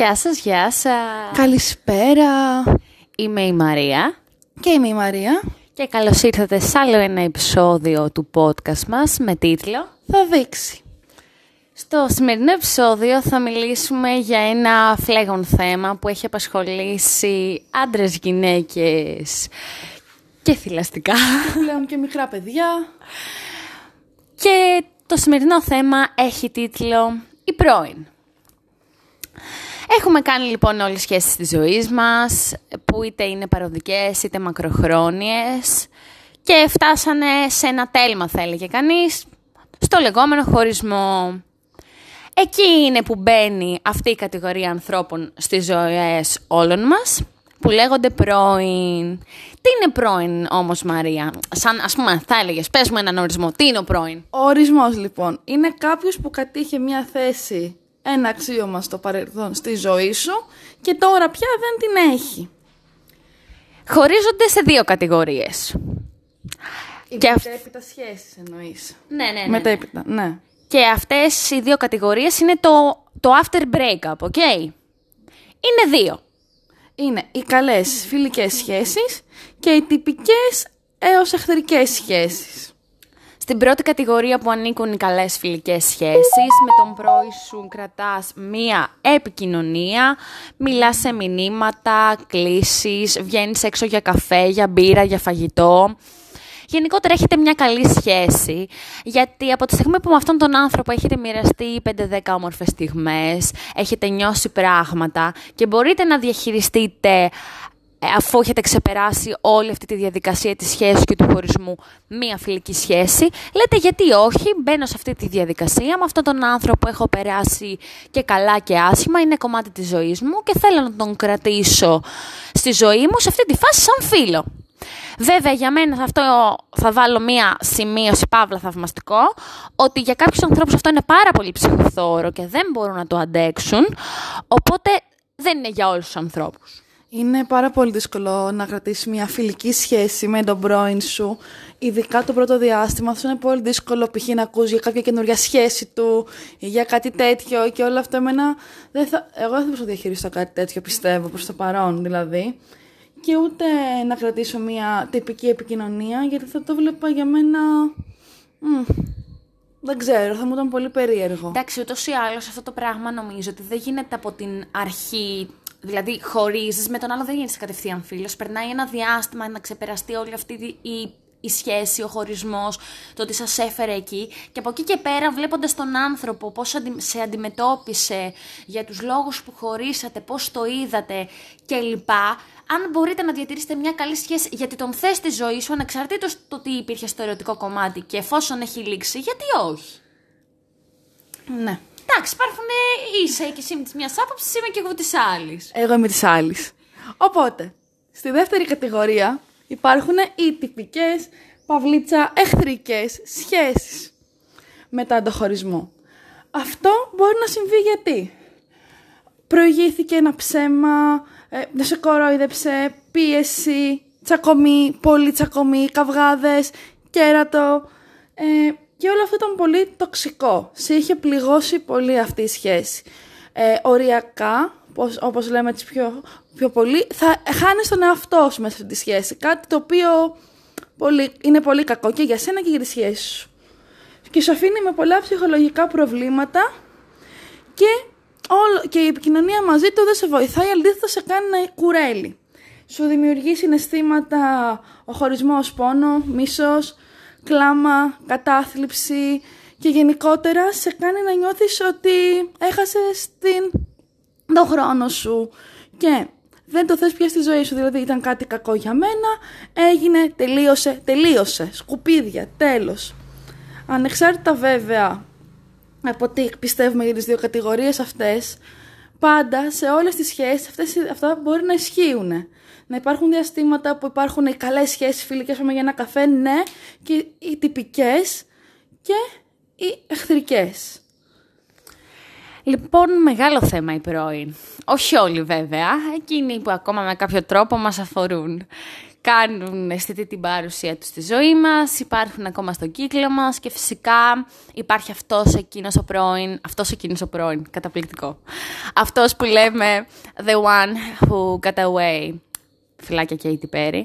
Γεια σας, γεια σας. Καλησπέρα. Είμαι η Μαρία Και είμαι η Μαρία. και καλώς ήρθατε σε άλλο ένα επεισόδιο του podcast μας με τίτλο Θα δείξει. Στο σημερινό επεισόδιο θα μιλήσουμε για ένα φλέγον θέμα που έχει απασχολήσει άντρες, γυναίκες και θηλαστικά. Πλέον και μικρά παιδιά. Και το σημερινό θέμα έχει τίτλο «Η πρώην». Έχουμε κάνει λοιπόν όλες τις σχέσεις της ζωής μας, που είτε είναι παροδικές είτε μακροχρόνιες και φτάσανε σε ένα τέλμα θα έλεγε κανείς, στο λεγόμενο χωρισμό. Εκεί είναι που μπαίνει αυτή η κατηγορία ανθρώπων στις ζωές όλων μας, που λέγονται πρώην. Τι είναι πρώην όμως Μαρία, σαν ας πούμε θα έλεγες, πες μου έναν ορισμό, τι είναι ο πρώην; Ο ορισμός λοιπόν είναι κάποιος που κατήχε μια θέση, ένα αξίωμα στο παρελθόν στη ζωή σου και τώρα πια δεν την έχει. Χωρίζονται σε δύο κατηγορίες. Οι Και αυ- μετέπειτα σχέσεις εννοείς. Ναι, ναι, Μετέπειτα, ναι. Και αυτές οι δύο κατηγορίες είναι το, το after breakup, ok? Είναι δύο. Είναι οι καλές φιλικές σχέσεις και οι τυπικές έως εχθρικές σχέσεις. Στην πρώτη κατηγορία που ανήκουν οι καλές φιλικές σχέσεις, με τον πρώην σου κρατάς μία επικοινωνία, μιλάς σε μηνύματα, κλήσεις, βγαίνεις έξω για καφέ, για μπύρα, για φαγητό. Γενικότερα έχετε μια καλή σχέση, γιατί από τη στιγμή που με αυτόν τον άνθρωπο έχετε μοιραστεί 5-10 όμορφες στιγμές, έχετε νιώσει πράγματα και μπορείτε να διαχειριστείτε ε, αφού έχετε ξεπεράσει όλη αυτή τη διαδικασία της σχέσης και του χωρισμού μία φιλική σχέση, λέτε γιατί όχι, μπαίνω σε αυτή τη διαδικασία, με αυτόν τον άνθρωπο έχω περάσει και καλά και άσχημα, είναι κομμάτι της ζωής μου και θέλω να τον κρατήσω στη ζωή μου σε αυτή τη φάση σαν φίλο. Βέβαια για μένα σε αυτό θα βάλω μία σημείωση παύλα θαυμαστικό ότι για κάποιους ανθρώπους αυτό είναι πάρα πολύ ψυχοθόρο και δεν μπορούν να το αντέξουν οπότε δεν είναι για όλους τους ανθρώπους. Είναι πάρα πολύ δύσκολο να κρατήσεις μια φιλική σχέση με τον πρώην σου. Ειδικά το πρώτο διάστημα. Αυτό είναι πολύ δύσκολο π.χ. να ακούς για κάποια καινούργια σχέση του ή για κάτι τέτοιο και όλα αυτά. Εμένα δεν θα, εγώ δεν θα μπορούσα να διαχειριστώ κάτι τέτοιο, πιστεύω, προς το παρόν δηλαδή. Και ούτε να κρατήσω μια τυπική επικοινωνία, γιατί θα το βλέπα για μένα... μ, δεν ξέρω, θα μου ήταν πολύ περίεργο. Εντάξει, ούτως ή άλλως αυτό το πράγμα νομίζω ότι δεν γίνεται από την αρχή. Δηλαδή, χωρίζει με τον άλλο, δεν γίνεται κατευθείαν φίλος. Περνάει ένα διάστημα να ξεπεραστεί όλη αυτή η, η σχέση, ο χωρισμός, το ότι σας έφερε εκεί. Και από εκεί και πέρα, βλέποντας τον άνθρωπο, πώς σε αντιμετώπισε, για τους λόγους που χωρίσατε, πώς το είδατε κλπ. Αν μπορείτε να διατηρήσετε μια καλή σχέση, γιατί τον θες στη ζωή σου, ανεξαρτήτως το τι υπήρχε στο ερωτικό κομμάτι και εφόσον έχει λήξει, γιατί όχι; Ναι. Εντάξει, υπάρχουν είσαι και εσύ με τη μιας άποψης, είμαι και εγώ της άλλης. Εγώ είμαι της άλλης. Οπότε, στη δεύτερη κατηγορία υπάρχουν οι τυπικές παυλίτσα εχθρικές σχέσεις μετά το χωρισμό. Αυτό μπορεί να συμβεί γιατί; Προηγήθηκε ένα ψέμα, ε, δεν σε κορόιδεψε, πίεση, τσακωμή, πολύ τσακωμή, καυγάδες, κέρατο ε, και όλο αυτό ήταν πολύ τοξικό. Σε είχε πληγώσει πολύ αυτή η σχέση. Ε, οριακά, πώς, όπως λέμε τις πιο, πιο πολύ, θα χάνεις τον εαυτό σου μέσα σε αυτή τη σχέση. Κάτι το οποίο πολύ, είναι πολύ κακό και για σένα και για τη σχέση σου. Και σου αφήνει με πολλά ψυχολογικά προβλήματα και, όλο, και η επικοινωνία μαζί του δεν σε βοηθάει, αντίθετα σε κάνει να κουρέλει. Σου δημιουργεί συναισθήματα ο χωρισμός πόνο, μίσος, κλάμα, κατάθλιψη και γενικότερα σε κάνει να νιώθεις ότι έχασες την... τον χρόνο σου και δεν το θες πια στη ζωή σου, δηλαδή ήταν κάτι κακό για μένα, έγινε, τελείωσε, τελείωσε, σκουπίδια, τέλος. Ανεξάρτητα βέβαια από τι πιστεύουμε για τις δύο κατηγορίες αυτές, πάντα σε όλες τις σχέσεις αυτές, αυτά μπορεί να ισχύουν. Να υπάρχουν διαστήματα που υπάρχουν οι καλές σχέσεις φιλικές πάμε για ένα καφέ, ναι, και οι τυπικές και οι εχθρικές. Λοιπόν, μεγάλο θέμα η πρώην. Όχι όλοι βέβαια, εκείνοι που ακόμα με κάποιο τρόπο μας αφορούν. κάνουν αισθητή την παρουσία τους στη ζωή μας, υπάρχουν ακόμα στο κύκλο μας και φυσικά υπάρχει αυτός εκείνος ο πρώην, αυτός εκείνος ο πρώην, καταπληκτικό. Αυτός που λέμε the one who got away, φυλάκια και η Perry.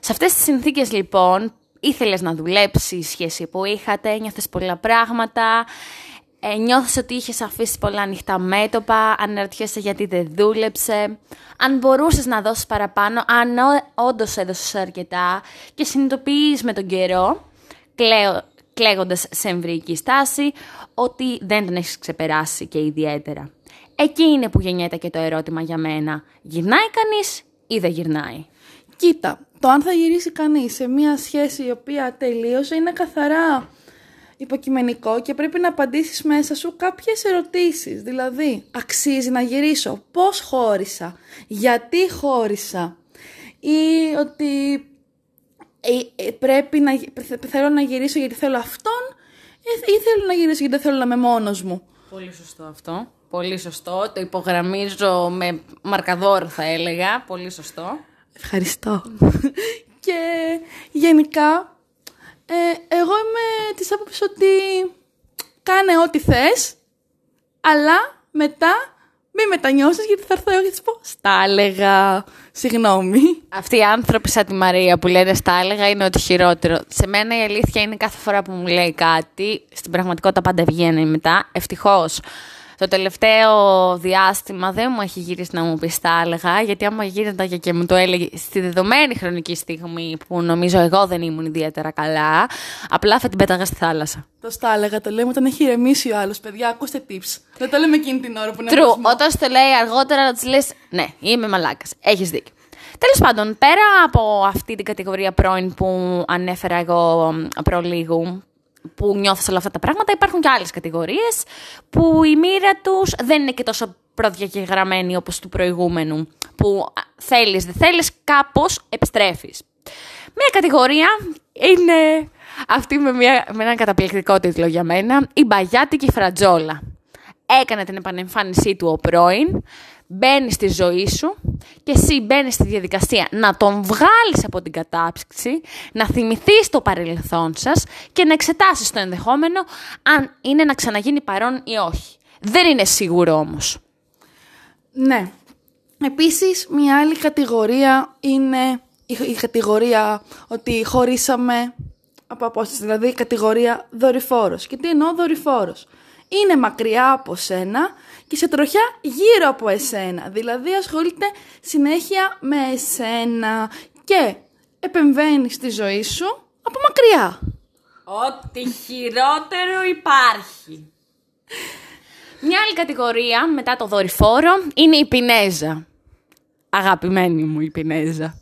Σε αυτές τις συνθήκες λοιπόν ήθελες να δουλέψεις η σχέση που είχατε, νιώθες πολλά πράγματα, ε, νιώθεις ότι είχες αφήσει πολλά ανοιχτά μέτωπα, αναρωτιέσαι γιατί δεν δούλεψε, αν μπορούσες να δώσεις παραπάνω, αν όντως έδωσες αρκετά και συνειδητοποιείς με τον καιρό, κλαίω, κλαίγοντας σε εμβρυϊκή στάση, ότι δεν τον έχεις ξεπεράσει και ιδιαίτερα. Εκεί είναι που γεννιέται και το ερώτημα για μένα. Γυρνάει κανείς ή δεν γυρνάει. Κοίτα, το αν θα γυρίσει κανείς σε μια σχέση η οποία τελείωσε είναι καθαρά υποκειμενικό και πρέπει να απαντήσεις μέσα σου κάποιες ερωτήσεις. Δηλαδή, αξίζει να γυρίσω, πώς χώρισα, γιατί χώρισα; Ή ότι ε, ε, πρέπει να, θέλω να γυρίσω γιατί θέλω αυτόν ή θέλω να γυρίσω γιατί δεν θέλω να είμαι μόνος μου; Πολύ σωστό αυτό. Πολύ σωστό. Το υπογραμμίζω με μαρκαδόρ θα έλεγα. Πολύ σωστό. Ευχαριστώ. και γενικά ε, εγώ είμαι της άποψης ότι κάνε ό,τι θες, αλλά μετά μην μετανιώσεις γιατί θα έρθω εγώ και θα πω «Στα έλεγα, συγγνώμη». Αυτοί οι άνθρωποι σαν τη Μαρία που λένε «Στα έλεγα» είναι ότι χειρότερο. Σε μένα η αλήθεια είναι κάθε φορά που μου λέει κάτι, στην πραγματικότητα πάντα βγαίνει μετά, ευτυχώς. Το τελευταίο διάστημα δεν μου έχει γυρίσει να μου πεις τα έλεγα, γιατί άμα γύρνοντα και μου το έλεγε στη δεδομένη χρονική στιγμή που νομίζω εγώ δεν ήμουν ιδιαίτερα καλά, απλά θα την πέταγα στη θάλασσα. Το στα έλεγα, το λέμε όταν έχει ηρεμήσει ο άλλος. Παιδιά, ακούστε tips. Δεν το λέμε εκείνη την ώρα που είναι True. Όταν σου το λέει αργότερα να της λες, Ναι, είμαι μαλάκας. Έχεις δίκιο. Τέλος πάντων, πέρα από αυτή την κατηγορία πρώην που ανέφερα εγώ προλίγου, που νιώθεις όλα αυτά τα πράγματα, υπάρχουν και άλλες κατηγορίες που η μοίρα τους δεν είναι και τόσο προδιαγεγραμμένη όπως του προηγούμενου, που θέλεις δεν θέλεις κάπως επιστρέφεις. Μία κατηγορία είναι αυτή με, μια, με έναν καταπληκτικό τίτλο για μένα, η μπαγιάτικη φρατζόλα. Έκανε την επανεμφάνισή του ο πρώην, μπαίνει στη ζωή σου και εσύ μπαίνεις στη διαδικασία να τον βγάλεις από την κατάψυξη, να θυμηθείς το παρελθόν σας και να εξετάσεις το ενδεχόμενο αν είναι να ξαναγίνει παρόν ή όχι. Δεν είναι σίγουρο όμως. Ναι. Επίσης, μια άλλη κατηγορία είναι η κατηγορία ότι χωρίσαμε από απόσταση, δηλαδή η κατηγορία δορυφόρος. Και τι εννοώ δορυφόρος; Είναι μακριά από σένα και σε τροχιά γύρω από εσένα. Δηλαδή ασχολείται συνέχεια με εσένα και επεμβαίνει στη ζωή σου από μακριά. Ό,τι χειρότερο υπάρχει. Μια άλλη κατηγορία μετά το δορυφόρο είναι η Πινέζα. Αγαπημένη μου η Πινέζα.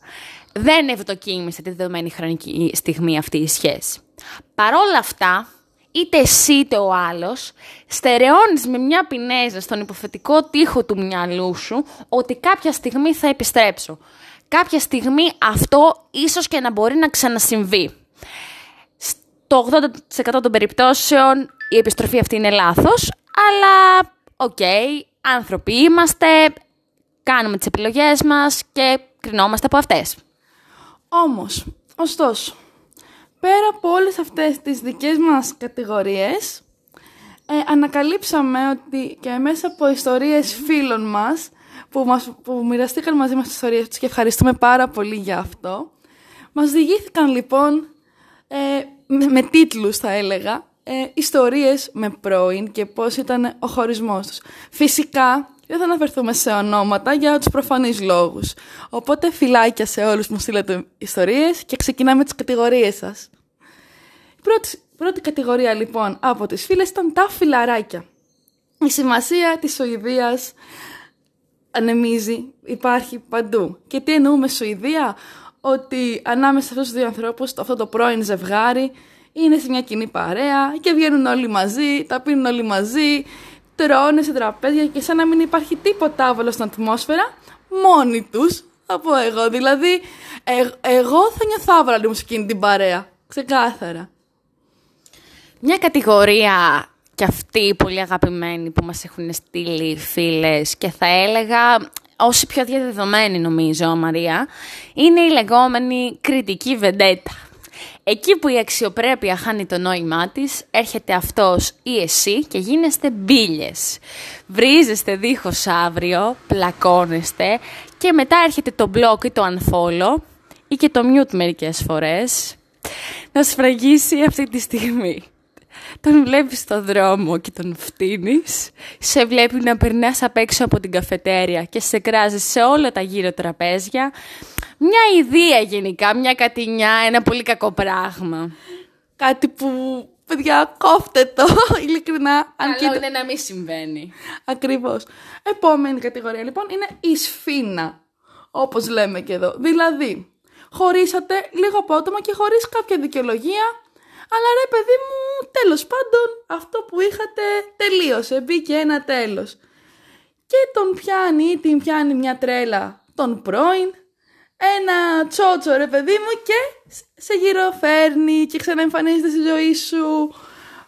Δεν ευδοκίμησε τη δεδομένη χρονική στιγμή αυτή η σχέση. Παρόλα αυτά, είτε εσύ είτε ο άλλος, στερεώνεις με μια πινέζα στον υποθετικό τοίχο του μυαλού σου ότι κάποια στιγμή θα επιστρέψω. Κάποια στιγμή αυτό ίσως και να μπορεί να ξανασυμβεί. Στο 80% των περιπτώσεων η επιστροφή αυτή είναι λάθος, αλλά ok, okay, άνθρωποι είμαστε, κάνουμε τις επιλογές μας και κρινόμαστε από αυτές. Όμως, ωστόσο, πέρα από όλες αυτές τις δικές μας κατηγορίες, ε, ανακαλύψαμε ότι και μέσα από ιστορίες φίλων μας, που, μας, που μοιραστήκαν μαζί μας τις ιστορίες τους και ευχαριστούμε πάρα πολύ για αυτό, μας διηγήθηκαν λοιπόν, ε, με, με τίτλους θα έλεγα, ε, ιστορίες με πρώην και πώς ήταν ο χωρισμός τους. Φυσικά δεν θα αναφερθούμε σε ονόματα για τους προφανείς λόγους. Οπότε φυλάκια σε όλους που μου στείλετε ιστορίες και ξεκινάμε τις κατηγορίες σας. Η πρώτη, πρώτη κατηγορία λοιπόν από τις φίλες ήταν τα φιλαράκια. Η σημασία της Σουηδίας ανεμίζει, υπάρχει παντού. Και τι εννοούμε Σουηδία, ότι ανάμεσα σε αυτούς τους δύο ανθρώπους, αυτό το πρώην ζευγάρι, είναι σε μια κοινή παρέα και βγαίνουν όλοι μαζί, τα πίνουν όλοι μαζί, τρώνε σε τραπέζια και σαν να μην υπάρχει τίποτα άβολο στην ατμόσφαιρα, μόνοι τους, θα πω εγώ. Δηλαδή, ε, εγώ θα νιώθω άβολα σε εκείνη την παρέα. Ξεκάθαρα. Μια κατηγορία και αυτή πολύ αγαπημένη που μας έχουν στείλει φίλες και θα έλεγα όσοι πιο διαδεδομένοι νομίζω, Μαρία, είναι η λεγόμενη κριτική βεντέτα. Εκεί που η αξιοπρέπεια χάνει το νόημά της, έρχεται αυτός ή εσύ και γίνεστε μπίλιες. Βρίζεστε δίχως αύριο, πλακώνεστε και μετά έρχεται το block ή το unfollow ή και το mute μερικές φορές να σφραγίσει αυτή τη στιγμή. Τον βλέπεις στο δρόμο και τον φτύνεις, σε βλέπει να περνάς απ' έξω από την καφετέρια και σε κράζεις σε όλα τα γύρω τραπέζια. Μια ιδέα γενικά, μια κατηνιά, ένα πολύ κακό πράγμα. Κάτι που, παιδιά, κόφτε το, ειλικρινά. Αν Καλό είναι να μην συμβαίνει. Ακριβώς. Επόμενη κατηγορία, λοιπόν, είναι η σφίνα, όπως λέμε και εδώ. Δηλαδή, χωρίσατε λίγο απότομα και χωρίς κάποια δικαιολογία, αλλά ρε παιδί μου, τέλος πάντων, αυτό που είχατε τελείωσε, μπήκε ένα τέλος. Και τον πιάνει ή την πιάνει μια τρέλα τον πρώην, ένα τσότσο ρε παιδί μου και σε γυροφέρνει και ξαναεμφανίζεται στη ζωή σου.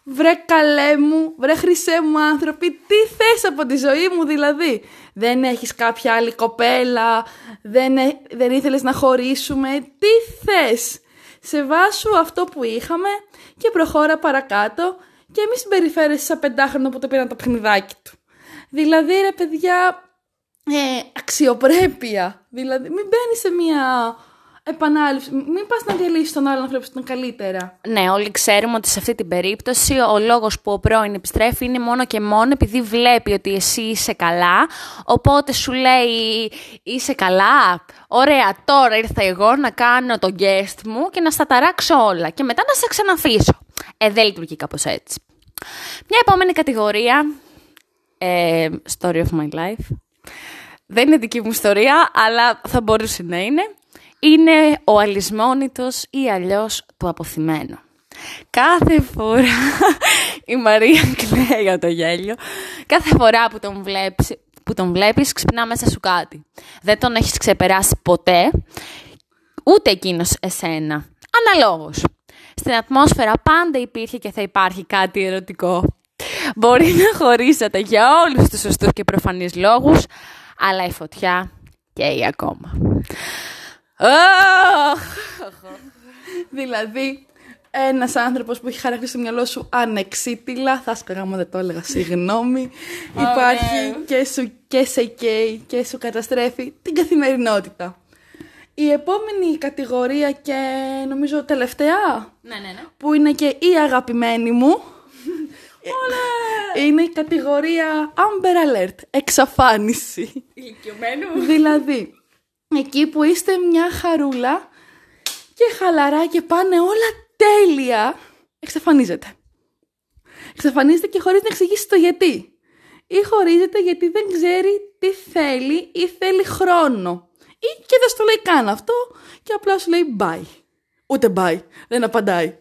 Βρε καλέ μου, βρε χρυσέ μου άνθρωποι, τι θες από τη ζωή μου δηλαδή; Δεν έχεις κάποια άλλη κοπέλα, δεν, δεν ήθελες να χωρίσουμε, τι θες; Σε βάσου αυτό που είχαμε και προχώρα παρακάτω και μη συμπεριφέρεσαι σαν πεντάχρονο που το πήραν το παιχνιδάκι του. Δηλαδή ρε παιδιά, ε, αξιοπρέπεια. Δηλαδή μην μπαίνεις σε μια επανάληψη. Μην πας να διαλύσεις τον άλλον άνθρωπο τον καλύτερα. Ναι, όλοι ξέρουμε ότι σε αυτή την περίπτωση ο λόγος που ο πρώην επιστρέφει είναι μόνο και μόνο επειδή βλέπει ότι εσύ είσαι καλά. Οπότε σου λέει είσαι καλά; Ωραία, τώρα ήρθα εγώ να κάνω το guest μου και να στα ταράξω όλα. Και μετά να σε ξαναφήσω. Ε, δεν λειτουργεί κάπως έτσι. Μια επόμενη κατηγορία. Ε, story of my life. Δεν είναι δική μου ιστορία, αλλά θα μπορούσε να είναι είναι ο αλυσμόνητος ή αλλιώς το αποθυμένο. Κάθε φορά η Μαρία κλαίει για το γέλιο. Κάθε φορά που τον, βλέπεις, που τον βλέπεις ξυπνά μέσα σου κάτι. Δεν τον έχεις ξεπεράσει ποτέ, ούτε εκείνος εσένα. Αναλόγως. Στην ατμόσφαιρα πάντα υπήρχε και θα υπάρχει κάτι ερωτικό. Μπορεί να χωρίσατε για όλους τους σωστούς και προφανείς λόγους, αλλά η φωτιά καίει ακόμα. Δηλαδή, ένας άνθρωπος που έχει χαρακτηρίσει στο μυαλό σου ανεξίτηλα, θα σκαγά μου δεν το έλεγα, συγγνώμη, υπάρχει και σου και σε καίει και σου καταστρέφει την καθημερινότητα. Η επόμενη κατηγορία και νομίζω τελευταία, ναι, ναι, ναι. που είναι και η αγαπημένη μου, είναι η κατηγορία Amber Alert, εξαφάνιση. Ηλικιωμένου. δηλαδή, εκεί που είστε μια χαρούλα και χαλαρά και πάνε όλα τέλεια, εξαφανίζεται. Εξαφανίζεται και χωρίς να εξηγήσει το γιατί. Ή χωρίζεται γιατί δεν ξέρει τι θέλει ή θέλει χρόνο. Ή και δεν στο λέει καν αυτό και απλά σου λέει bye. Ούτε bye. Δεν απαντάει.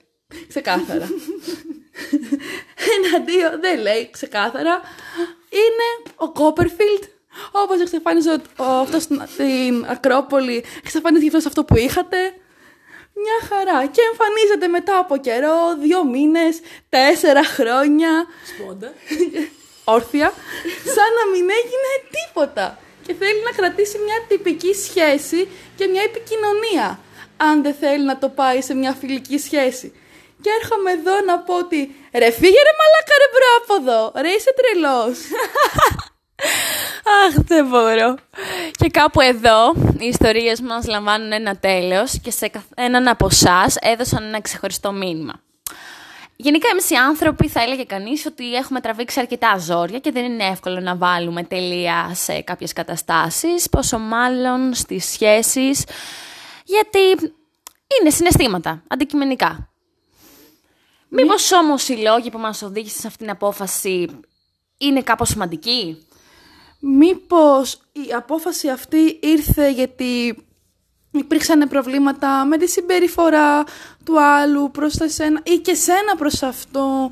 Ξεκάθαρα. Ένα δύο δεν λέει ξεκάθαρα. Είναι ο Κόπερφιλτ Όπως εξαφάνιζε αυτός στην Ακρόπολη, εξαφανίστηκε αυτός αυτό που είχατε. Μια χαρά. Και εμφανίζεται μετά από καιρό, δύο μήνες, τέσσερα χρόνια. Σπόντα. Όρθια. Σαν να μην έγινε τίποτα. Και θέλει να κρατήσει μια τυπική σχέση και μια επικοινωνία. Αν δεν θέλει να το πάει σε μια φιλική σχέση. Και έρχομαι εδώ να πω ότι ρε φύγε ρε μαλάκα ρε bro από εδώ. Ρε είσαι τρελός. Αχ, δεν μπορώ. Και κάπου εδώ οι ιστορίες μας λαμβάνουν ένα τέλος και σε έναν από εσάς έδωσαν ένα ξεχωριστό μήνυμα. Γενικά εμείς οι άνθρωποι θα έλεγε κανείς ότι έχουμε τραβήξει αρκετά ζόρια και δεν είναι εύκολο να βάλουμε τελεία σε κάποιες καταστάσεις, πόσο μάλλον στις σχέσεις, γιατί είναι συναισθήματα, αντικειμενικά. Μήπως όμως οι λόγοι που μας οδήγησαν σε αυτήν την απόφαση είναι κάπως σημαντικοί; Μήπως η απόφαση αυτή ήρθε γιατί υπήρξαν προβλήματα με τη συμπεριφορά του άλλου προς τα σένα ή και σένα προς αυτό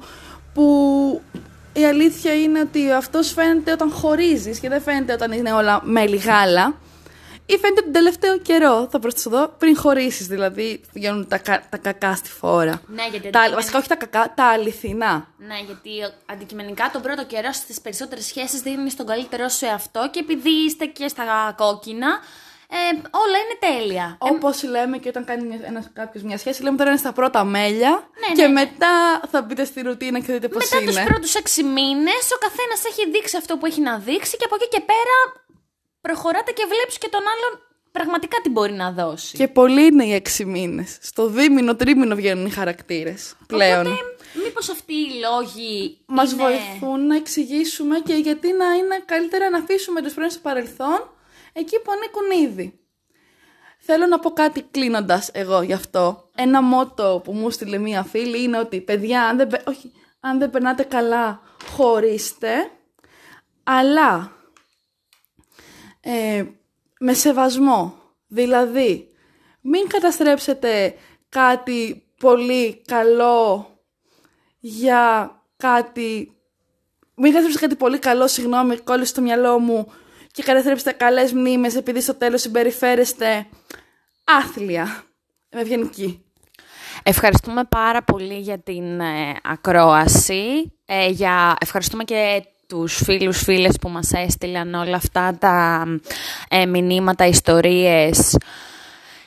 που η αλήθεια είναι ότι αυτός φαίνεται όταν χωρίζεις και δεν φαίνεται όταν είναι όλα με γάλα ή φαίνεται τον τελευταίο καιρό, θα προσθέσω εδώ, πριν χωρίσεις. Δηλαδή, βγαίνουν τα, κα- τα κακά στη φόρα. Ναι, γιατί Τα, αντικειμεν- βασικά, όχι τα κακά, τα αληθινά. Ναι, γιατί αντικειμενικά τον πρώτο καιρό στις περισσότερες σχέσεις δίνει τον καλύτερό σου εαυτό και επειδή είστε και στα κόκκινα, ε, όλα είναι τέλεια. Όπως λέμε και όταν κάνει μια- ένας, κάποιος μια σχέση, λέμε τώρα είναι στα πρώτα μέλια Ναι, και ναι, ναι. μετά θα μπείτε στη ρουτίνα και θα δείτε πώς Μετά είναι. τους πρώτους έξι μήνες ο καθένας έχει δείξει αυτό που έχει να δείξει και από εκεί και πέρα προχωράτε και βλέπεις και τον άλλον πραγματικά τι μπορεί να δώσει. Και πολλοί είναι οι έξι μήνες. Στο δίμηνο, τρίμηνο βγαίνουν οι χαρακτήρες πλέον. Οπότε μήπως αυτοί οι λόγοι Μας είναι... βοηθούν να εξηγήσουμε και γιατί να είναι καλύτερα να αφήσουμε τους πρώην στο παρελθόν εκεί που ανήκουν ήδη. Θέλω να πω κάτι κλείνοντας εγώ γι' αυτό. Ένα μότο που μου στείλε μία φίλη είναι ότι παιδιά, αν δεν, πε- όχι, αν δεν περνάτε καλά, χωρίστε, αλλά ε, με σεβασμό. Δηλαδή, μην καταστρέψετε κάτι πολύ καλό για κάτι. Μην καταστρέψετε κάτι πολύ καλό, συγγνώμη, κόλλησε στο μυαλό μου και καταστρέψετε καλές μνήμες επειδή στο τέλος συμπεριφέρεστε άθλια. Με ευγενική. Ευχαριστούμε πάρα πολύ για την ε, ακρόαση. Ε, για... Ευχαριστούμε και τους φίλους, φίλες που μας έστειλαν όλα αυτά τα ε, μηνύματα, ιστορίες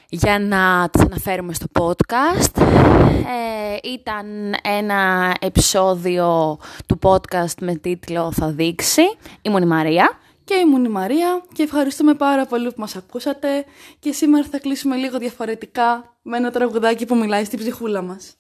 για να τις αναφέρουμε στο podcast. Ε, ήταν ένα επεισόδιο του podcast με τίτλο «Θα δείξει». Ήμουν η Μαρία. Και ήμουν η Μαρία και ευχαριστούμε πάρα πολύ που μας ακούσατε και σήμερα θα κλείσουμε λίγο διαφορετικά με ένα τραγουδάκι που μιλάει στην ψυχούλα μας.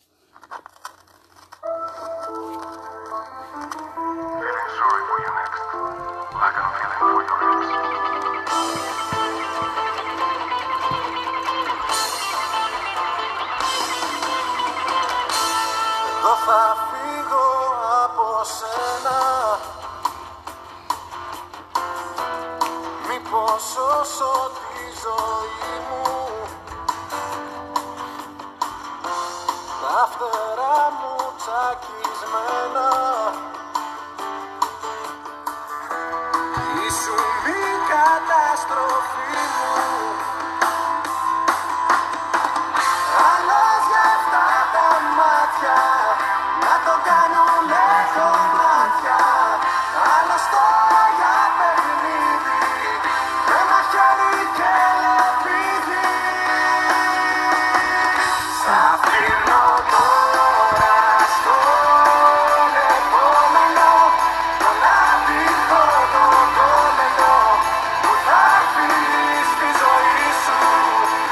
Τα φτερά μου τσακισμένα